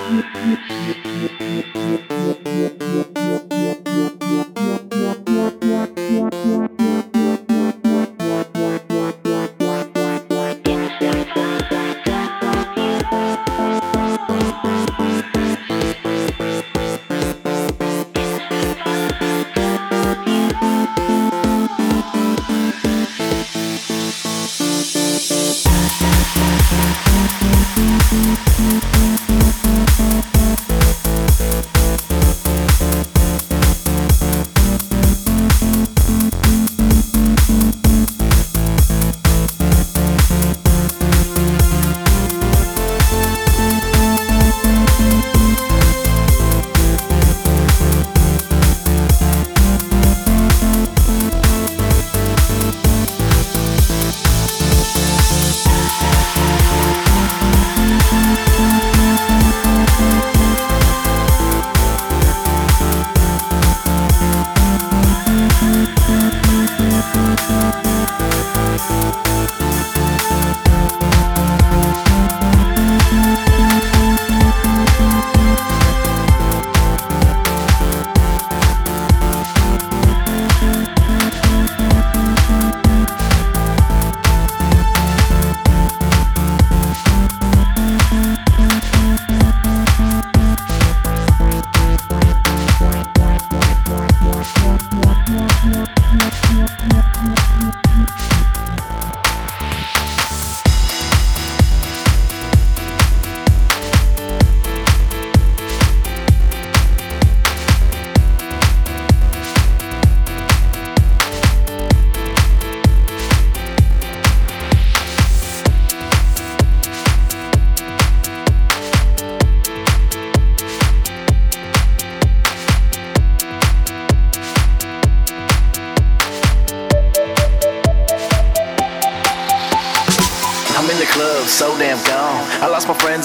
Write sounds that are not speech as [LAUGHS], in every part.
I'm in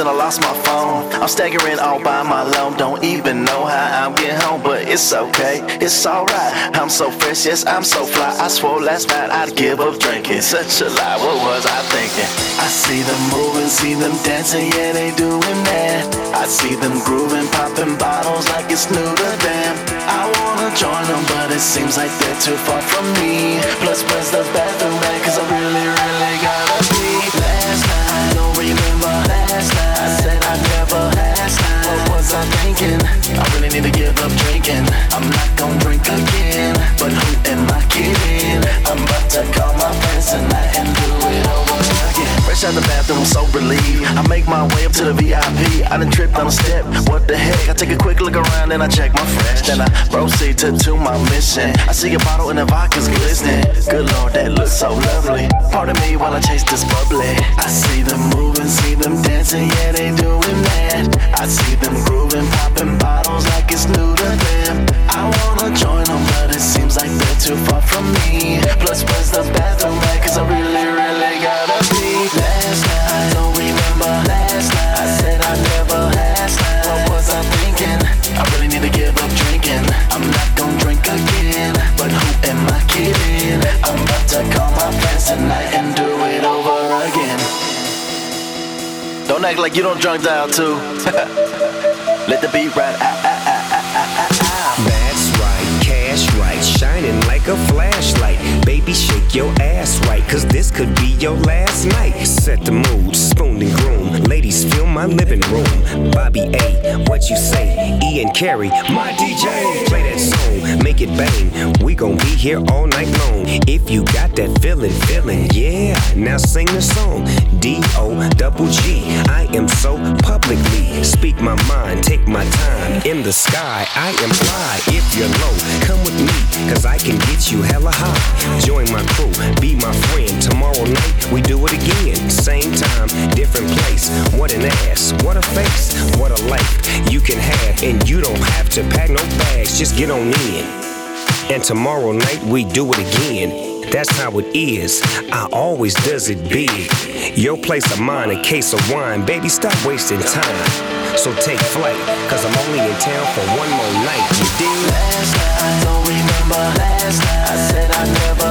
and I lost my phone. I'm staggering all by my loan. Don't even know how I'm getting home, but it's okay, it's alright. I'm so fresh, yes, I'm so fly. I swore last night I'd give up drinking. Such a lie, what was I thinking? I see them moving, see them dancing, yeah, they doing that. I see them grooving, popping bottles like it's new to them. I wanna join them, but it seems like they're too far from me. Plus, where's the bathroom at? Cause I really, really gotta I thinking? I really need to give up drinking. I'm not gonna drink again. But who am I kidding? I'm about to call my friends tonight and do it over Fresh out the bathroom, so relieved. I make my way up to the VIP. I done tripped on a step. What the heck? I take a quick look around and I check my fresh. Then I proceed to, to my mission. I see a bottle and the vodka's glistening. Good lord, that looks so lovely. Pardon me while I chase this bubbly. I see them moving, see them dancing, yeah, they doing that. I see them grooving, popping bottles like it's new to them. I wanna join them, but it seems like they're too far from me. Plus, where's the bathroom at? Cause I really, really tonight and do it over again. Don't act like you don't drunk dial too. [LAUGHS] Let the beat ride. Ah, ah, ah, ah, ah, ah. That's right, cash right, shining like a flashlight. Baby, shake your ass right, cause this could be your last night. Set the mood, spoon and groom. Ladies, fill my living room. Bobby A, what you say? Ian Carey, my DJ. Play that song, make it bang. We gon' be here all night long. If you got that feeling, feeling, yeah. Now sing the song. D O double G. I am so publicly. Speak my mind, take my time. In the sky, I am fly. If you're low, come with me, cause I can get you hella high. Join my crew, be my friend. Tomorrow night, we do it again. Same time, different place. What an ass, what a face, what a life you can have. And you don't have to pack no bags, just get on in. And tomorrow night we do it again. That's how it is. I always does it big. Your place of mine, a case of wine. Baby, stop wasting time. So take flight, cause I'm only in town for one more night. You dig? Last night, I don't remember last night. I said I never